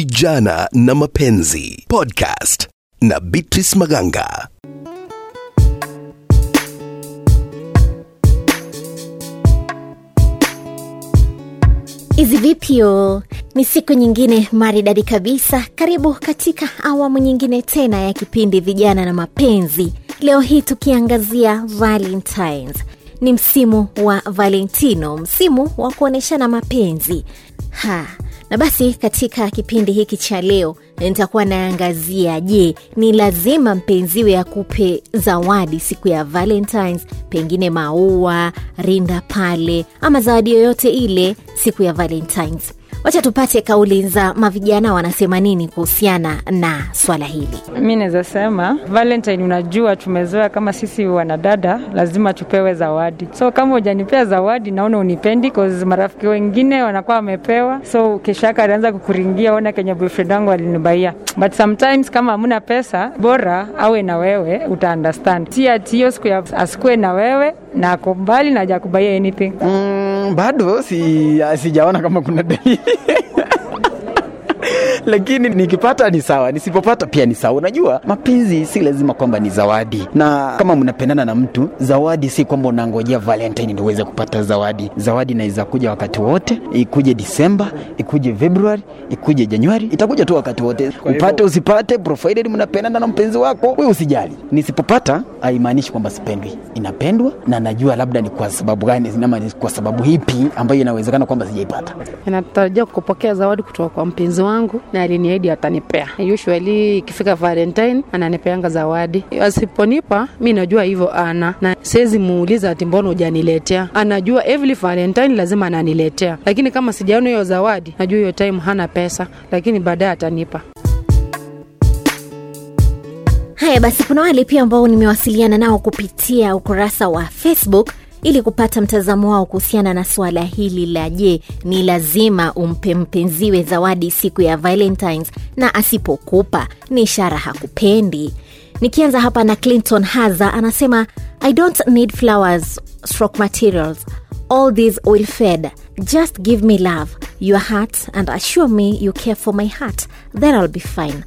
Vijana na Mapenzi podcast na Beatrice Maganga. Hizi vipyo ni siku nyingine maridadi kabisa. Karibu katika awamu nyingine tena ya kipindi Vijana na Mapenzi. Leo hii tukiangazia Valentines. Ni msimu wa Valentino, msimu wa kuonyeshana mapenzi ha na basi katika kipindi hiki cha leo nitakuwa naangazia, je, ni lazima mpenziwe akupe zawadi siku ya Valentines, pengine maua, rinda pale, ama zawadi yoyote ile siku ya Valentines? Wacha tupate kauli za mavijana wanasema nini kuhusiana na swala hili. Mi naweza sema Valentine, unajua tumezoea kama sisi wanadada lazima tupewe zawadi, so kama hujanipea zawadi naona unipendi, cause marafiki wengine wanakuwa wamepewa, so keshaka alianza kukuringia, ona kenye boyfriend wangu alinibaia. But sometimes kama hamuna pesa, bora awe na wewe, uta understand. Si ati hiyo siku asikue na wewe na ako mbali na hajakubaia anything. Mm, bado si, sijaona kama kuna dalili lakini nikipata ni sawa, nisipopata pia ni sawa. Unajua, mapenzi si lazima kwamba ni zawadi, na kama mnapendana na mtu, zawadi si kwamba unangojea Valentine ndio uweze kupata zawadi. Zawadi inaweza kuja wakati wote, ikuje Disemba, ikuje Februari, ikuje Januari, itakuja tu wakati wote, upate usipate, provided mnapendana na mpenzi wako, wewe usijali. Nisipopata haimaanishi kwamba sipendwi, inapendwa na najua labda ni kwa sababu gani, ama ni kwa sababu hipi ambayo inawezekana kwamba sijaipata. Inatarajia kupokea zawadi kutoka kwa mpenzi wangu na aliniahidi atanipea. Usually ikifika Valentine ananipeanga zawadi, asiponipa mi najua hivyo ana na siwezi muuliza ati mbona hujaniletea. Anajua every Valentine lazima ananiletea, lakini kama sijaona hiyo zawadi, najua hiyo time hana pesa, lakini baadaye atanipa. Haya basi, kuna wale pia ambao nimewasiliana nao kupitia ukurasa wa Facebook ili kupata mtazamo wao kuhusiana na suala hili la je, ni lazima umpe mpenziwe zawadi siku ya Valentines na asipokupa ni ishara hakupendi. Nikianza hapa na Clinton Haza anasema I don't need flowers stroke materials. All these will fade. Just give me love your heart and assure me you care for my heart. Then I'll be fine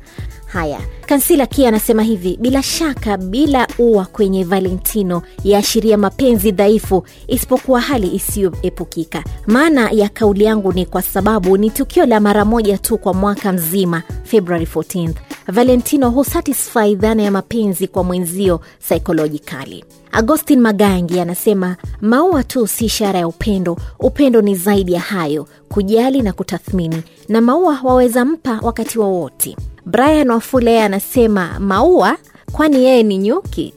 Haya, Kansila Kia anasema hivi: bila shaka, bila ua kwenye Valentino yaashiria mapenzi dhaifu, isipokuwa hali isiyoepukika. Maana ya kauli yangu ni kwa sababu ni tukio la mara moja tu kwa mwaka mzima, February 14th. Valentino husatisfy dhana ya mapenzi kwa mwenzio psychologically. Agostin Magangi anasema maua tu si ishara ya upendo. Upendo ni zaidi ya hayo, kujali na kutathmini, na maua waweza mpa wakati wowote wa Brian Wafule anasema maua, kwani yeye ni nyuki?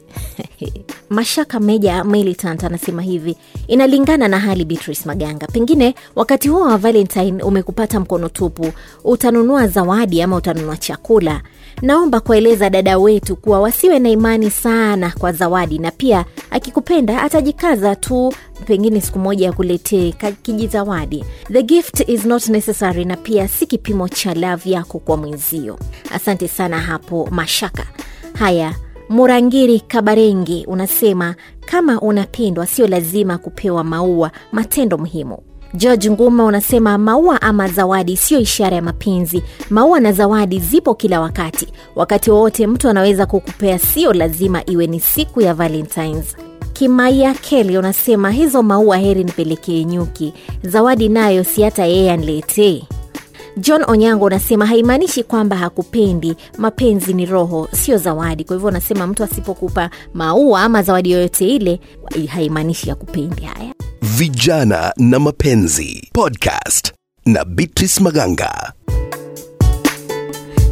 Mashaka Meja Militant anasema hivi, inalingana na hali. Beatrice Maganga, pengine wakati huo wa Valentine umekupata mkono tupu, utanunua zawadi ama utanunua chakula? Naomba kueleza dada wetu kuwa wasiwe na imani sana kwa zawadi, na pia akikupenda atajikaza tu, pengine siku moja ya kuletee kijizawadi. The gift is not necessary, na pia si kipimo cha lavu yako kwa mwenzio. Asante sana hapo Mashaka. Haya, Murangiri Kabarengi unasema kama unapendwa sio lazima kupewa maua, matendo muhimu. George Nguma unasema maua ama zawadi sio ishara ya mapenzi. Maua na zawadi zipo kila wakati, wakati wowote mtu anaweza kukupea, sio lazima iwe ni siku ya Valentines. Kimaia Keli unasema hizo maua heri nipelekee nyuki, zawadi nayo si hata yeye aniletee. John Onyango unasema haimaanishi kwamba hakupendi. Mapenzi ni roho, sio zawadi. Kwa hivyo unasema mtu asipokupa maua ama zawadi yoyote ile haimaanishi hakupendi. Haya, Vijana na Mapenzi podcast na Beatrice Maganga.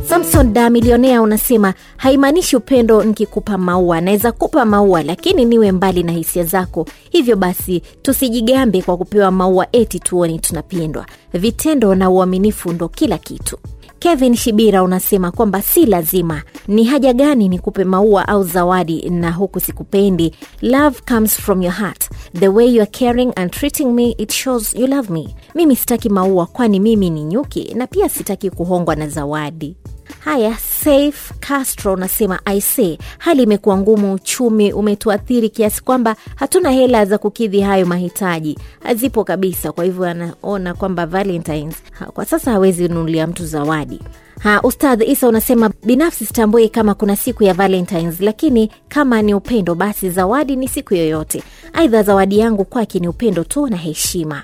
Samson da milionea unasema haimaanishi upendo nikikupa maua. Naweza kupa maua lakini niwe mbali na hisia zako. Hivyo basi tusijigambe kwa kupewa maua eti tuone tunapendwa. Vitendo na uaminifu ndo kila kitu. Kevin Shibira unasema kwamba si lazima. Ni haja gani nikupe maua au zawadi na huku sikupendi? Love comes from your heart. The way you are caring and treating me it shows you love me. Mimi sitaki maua kwani mimi ni nyuki na pia sitaki kuhongwa na zawadi. Haya, Saif Castro unasema ic hali imekuwa ngumu, uchumi umetuathiri kiasi kwamba hatuna hela za kukidhi hayo mahitaji, hazipo kabisa. Kwa hivyo anaona kwamba Valentines kwa sasa hawezi nunulia mtu zawadi. Ha, Ustadh Isa unasema binafsi sitambui kama kuna siku ya Valentines, lakini kama ni upendo basi zawadi ni siku yoyote. Aidha, zawadi yangu kwake ni upendo tu na heshima.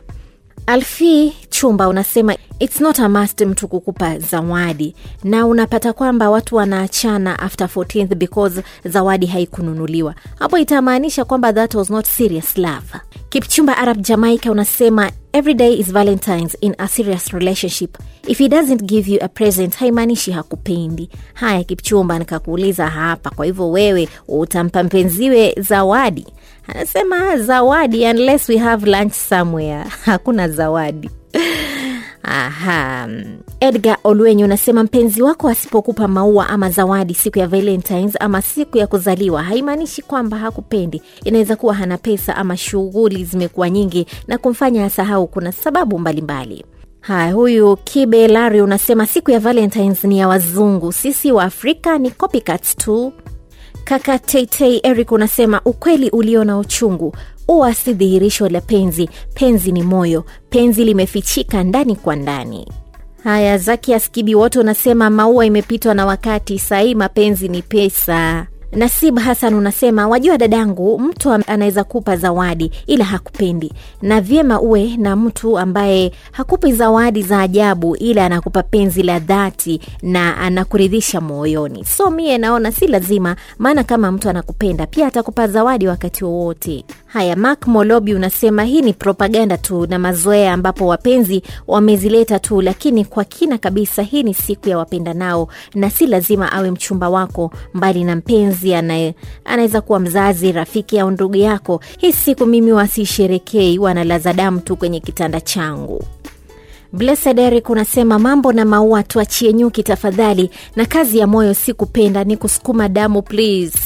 Alfi Chumba unasema it's not a must mtu kukupa zawadi, na unapata kwamba watu wanaachana after 14th because zawadi haikununuliwa. Hapo itamaanisha kwamba that was not serious love. Kipchumba Arab Jamaica unasema every day is Valentines in a serious relationship. If he doesn't give you a present haimaanishi hakupendi. Haya Kipchumba, nikakuuliza hapa, kwa hivyo wewe utampa mpenziwe zawadi? Anasema zawadi, unless we have lunch somewhere, hakuna zawadi. Aha. Edgar Olwenyi unasema mpenzi wako asipokupa maua ama zawadi siku ya Valentines ama siku ya kuzaliwa haimaanishi kwamba hakupendi. Inaweza kuwa hana pesa ama shughuli zimekuwa nyingi na kumfanya asahau. Kuna sababu mbalimbali. Haya, huyu Kibe Lari unasema siku ya Valentines ni ya wazungu, sisi wa Afrika ni copycats tu. Kaka Teitei Eric unasema ukweli ulio na uchungu uwa si dhihirisho la penzi. Penzi ni moyo, penzi limefichika ndani kwa ndani. Haya, Zakias Kibi wote unasema maua imepitwa na wakati, sahii mapenzi ni pesa. Nasib Hasan unasema wajua, dadangu, mtu anaweza kupa zawadi ila hakupendi, na vyema uwe na mtu ambaye hakupi zawadi za ajabu, ila anakupa penzi la dhati na anakuridhisha moyoni. So mie naona si lazima, maana kama mtu anakupenda pia atakupa zawadi wakati wowote. Haya, Mark Molobi unasema hii ni propaganda tu na mazoea ambapo wapenzi wamezileta tu, lakini kwa kina kabisa hii ni siku ya wapenda nao, na si lazima awe mchumba wako, mbali na mpenzi anaweza kuwa mzazi, rafiki au ndugu yako. Hii siku mimi wasisherekei, wanalaza damu tu kwenye kitanda changu. Blessed Eric unasema mambo na maua tuachie nyuki tafadhali, na kazi ya moyo si kupenda, ni kusukuma damu please.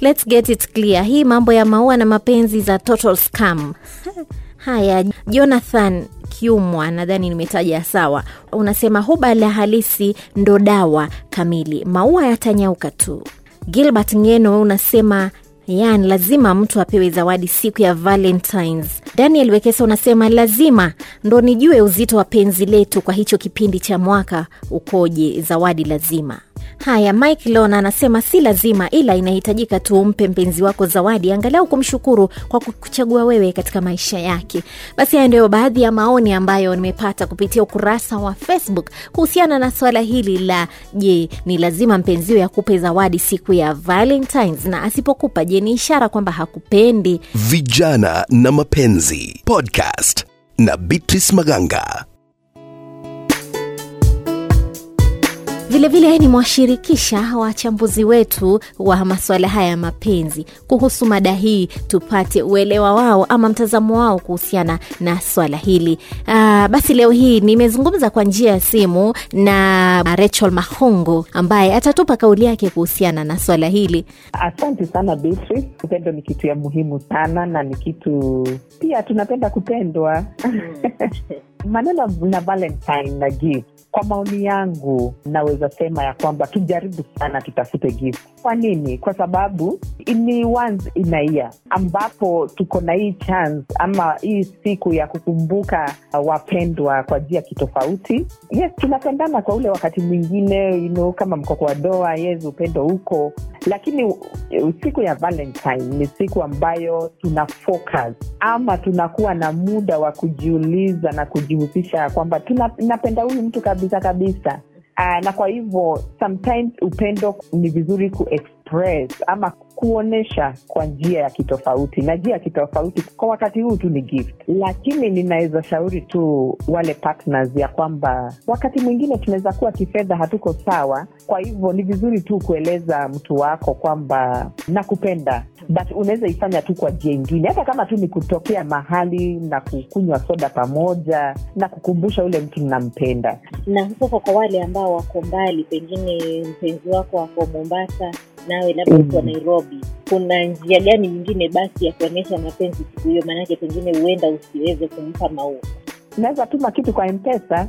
Let's get it clear, hii mambo ya maua na mapenzi za total scam. Haya, Jonathan Kiumwa, nadhani nimetaja sawa, unasema huba la halisi ndo dawa kamili, maua yatanyauka tu. Gilbert Ngeno unasema yani lazima mtu apewe zawadi siku ya Valentines. Daniel Wekesa unasema lazima ndo nijue uzito wa penzi letu kwa hicho kipindi cha mwaka ukoje, zawadi lazima. Haya, Mike Lona anasema si lazima, ila inahitajika tu umpe mpenzi wako zawadi, angalau kumshukuru kwa kuchagua wewe katika maisha yake. Basi haya ndio baadhi ya maoni ambayo nimepata kupitia ukurasa wa Facebook kuhusiana na swala hili la je, ni lazima mpenziwe akupe zawadi siku ya Valentines, na asipokupa, je, ni ishara kwamba hakupendi? Vijana na Mapenzi podcast na Beatrice Maganga. Vilevile nimewashirikisha wachambuzi wetu wa masuala haya ya mapenzi kuhusu mada hii, tupate uelewa wao ama mtazamo wao kuhusiana na swala hili. Aa, basi leo hii nimezungumza kwa njia ya simu na Rachel Mahongo ambaye atatupa kauli yake kuhusiana na swala hili. Asante sana Beatrice. Upendo ni kitu ya muhimu sana na ni kitu pia tunapenda kupendwa. Maneno na Valentine na gift kwa maoni yangu naweza sema ya kwamba tujaribu sana tutafute gift. Kwa nini? Kwa sababu ni once in a year ambapo tuko na hii chance ama hii siku ya kukumbuka wapendwa kwa njia kitofauti. Yes, tunapendana kwa ule wakati mwingine you know, kama mko kwa doa, yes, upendo huko, lakini siku ya Valentine ni siku ambayo tuna focus ama tunakuwa na muda wa kujiuliza na kujihusisha kwamba tunapenda huyu mtu kabisa kabisa. Uh, na kwa hivyo sometimes upendo ni vizuri kuexpress ama kuonyesha kwa njia ya kitofauti, na njia ya kitofauti kwa wakati huu tu ni gift, lakini ninaweza shauri tu wale partners ya kwamba wakati mwingine tunaweza kuwa kifedha hatuko sawa. Kwa hivyo ni vizuri tu kueleza mtu wako kwamba nakupenda, but unaweza ifanya tu kwa njia ingine, hata kama tu ni kutokea mahali na kukunywa soda pamoja na kukumbusha ule mtu nampenda Na sasa kwa wale ambao wako mbali, pengine mpenzi wako wako Mombasa nawe labda uko Nairobi, kuna njia gani nyingine basi ya kuonyesha mapenzi siku hiyo? Maanake pengine huenda usiweze kumpa maua. Naweza tuma kitu kwa Mpesa.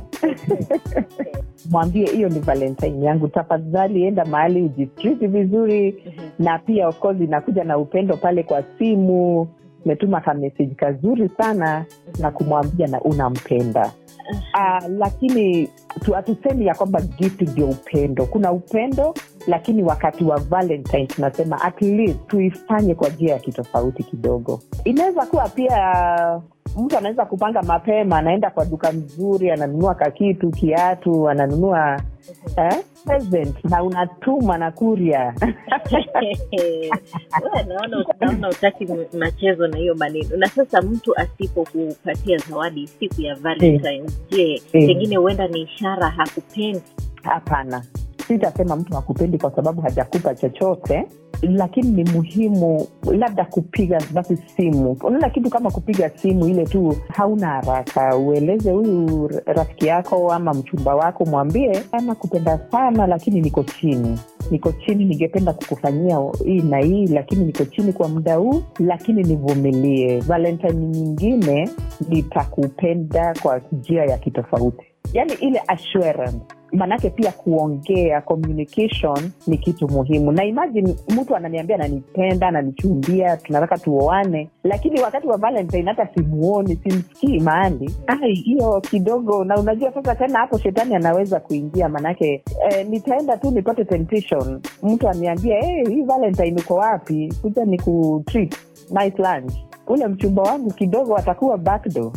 Mwambie hiyo ni valentine yangu. Tafadhali enda mahali ujistriti vizuri. Na pia of course inakuja na upendo pale kwa simu. Umetuma kameseji kazuri sana na kumwambia na unampenda. Uh, lakini hatusemi ya kwamba gift ndio upendo. Kuna upendo lakini wakati wa valentine tunasema at least tuifanye kwa njia ya kitofauti kidogo. Inaweza kuwa pia mtu anaweza kupanga mapema anaenda kwa duka mzuri ananunua kakitu kiatu ananunua eh, present na unatuma na kuria naona naona utaki machezo na hiyo maneno. Na sasa mtu asipokupatia zawadi siku ya valentine je Mm. pengine huenda ni ishara hakupendi? Hapana sitasema mtu hakupendi kwa sababu hajakupa chochote lakini ni muhimu labda kupiga basi simu. Unaona kitu kama kupiga simu ile tu hauna haraka. Ueleze huyu rafiki yako ama mchumba wako mwambie ama kupenda sana lakini niko chini. Niko chini ningependa kukufanyia hii na hii lakini niko chini kwa muda huu lakini nivumilie. Valentine nyingine nitakupenda kwa njia ya kitofauti. Yaani ile assurance manake pia kuongea communication ni kitu muhimu. Na imagine mtu ananiambia ananipenda ananichumbia tunataka tuoane lakini wakati wa valentine hata simuoni simsikii mahali. Hiyo kidogo. Na unajua sasa tena hapo shetani anaweza kuingia manake eh, nitaenda tu nipate temptation. Mtu aniambia hey, hii valentine uko wapi? Kuja ni kutreat nice lunch. Ule mchumba wangu kidogo atakuwa backdo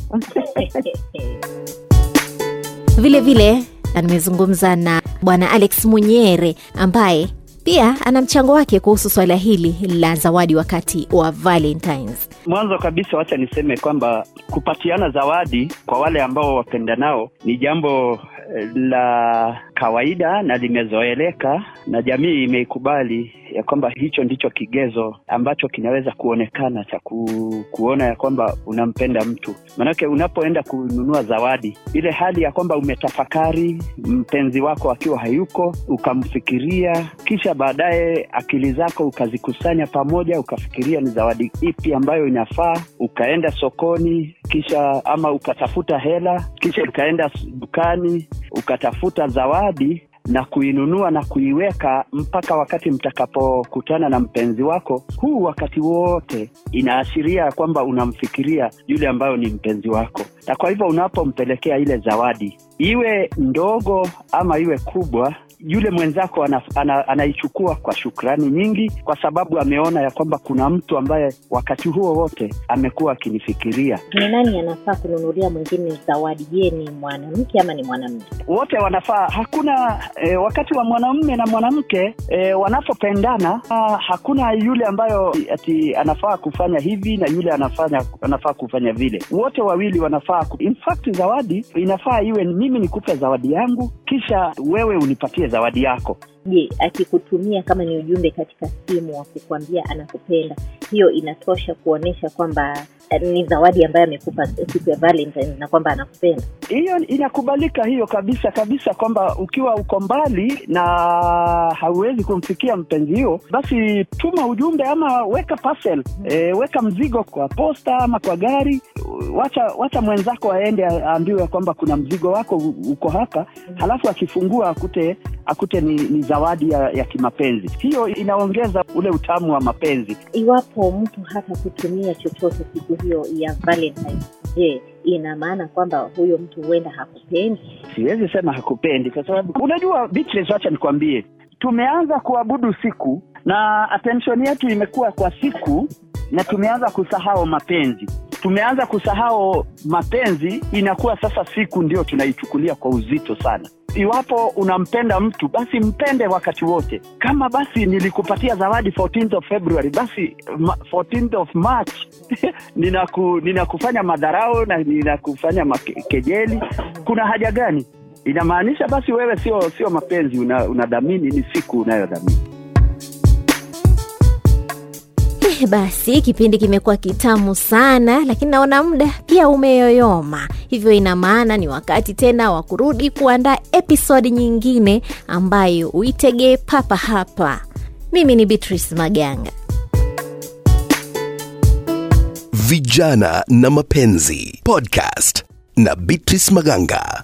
vile vile na nimezungumza na bwana alex munyere ambaye pia ana mchango wake kuhusu swala hili la zawadi wakati wa valentines. Mwanzo kabisa, wacha niseme kwamba kupatiana zawadi kwa wale ambao wapendanao ni jambo eh, la kawaida na limezoeleka na jamii imeikubali ya kwamba hicho ndicho kigezo ambacho kinaweza kuonekana cha ku, kuona ya kwamba unampenda mtu. Maanake unapoenda kununua zawadi, ile hali ya kwamba umetafakari mpenzi wako akiwa hayuko, ukamfikiria, kisha baadaye akili zako ukazikusanya pamoja, ukafikiria ni zawadi ipi ambayo inafaa, ukaenda sokoni, kisha ama ukatafuta hela, kisha ukaenda dukani ukatafuta zawadi na kuinunua na kuiweka mpaka wakati mtakapokutana na mpenzi wako. Huu wakati wote inaashiria kwamba unamfikiria yule ambayo ni mpenzi wako, na kwa hivyo unapompelekea ile zawadi, iwe ndogo ama iwe kubwa, yule mwenzako ana, ana, anaichukua kwa shukrani nyingi, kwa sababu ameona ya kwamba kuna mtu ambaye wakati huo wote amekuwa akinifikiria. ni nani anafaa kununulia mwingine zawadi? Je ni mwanamke ama ni mwanamume? Wote wanafaa. Hakuna e, wakati wa mwanamume na mwanamke e, wanapopendana hakuna yule ambayo ati anafaa kufanya hivi na yule anafanya anafaa kufanya vile. Wote wawili wanafaa ku... in fact zawadi inafaa iwe mimi nikupe zawadi yangu kisha wewe unipatie zawadi yako. Je akikutumia kama ni ujumbe katika simu wa kukuambia anakupenda hiyo inatosha kuonyesha kwamba eh, ni zawadi ambayo amekupa siku ya valentine na kwamba anakupenda? Hiyo inakubalika hiyo kabisa kabisa kwamba ukiwa uko mbali na hauwezi kumfikia mpenzi huo basi tuma ujumbe ama weka parcel e, weka mzigo kwa posta ama kwa gari wacha wacha mwenzako aende aambiwe kwamba kuna mzigo wako uko hapa halafu akifungua akute akute ni, ni zawadi ya, ya kimapenzi. Hiyo inaongeza ule utamu wa mapenzi. Iwapo mtu hata kutumia chochote siku hiyo ya valentine je ina maana kwamba huyo mtu huenda hakupendi? Siwezi sema hakupendi kwa sababu unajua Beatrice, wacha nikwambie. Tumeanza kuabudu siku na attention yetu imekuwa kwa siku na tumeanza kusahau mapenzi tumeanza kusahau mapenzi inakuwa sasa siku ndio tunaichukulia kwa uzito sana. Iwapo unampenda mtu basi mpende wakati wote. Kama basi nilikupatia zawadi 14th of february basi 14th of march ninaku, ninakufanya madharau na ninakufanya makejeli, kejeli. Kuna haja gani? Inamaanisha basi wewe sio sio mapenzi unadhamini una ni siku unayodhamini basi kipindi kimekuwa kitamu sana lakini naona muda pia umeyoyoma. Hivyo ina maana ni wakati tena wa kurudi kuandaa episodi nyingine ambayo uitegee papa hapa. Mimi ni beatrice maganga. Vijana na Mapenzi podcast na Beatrice Maganga.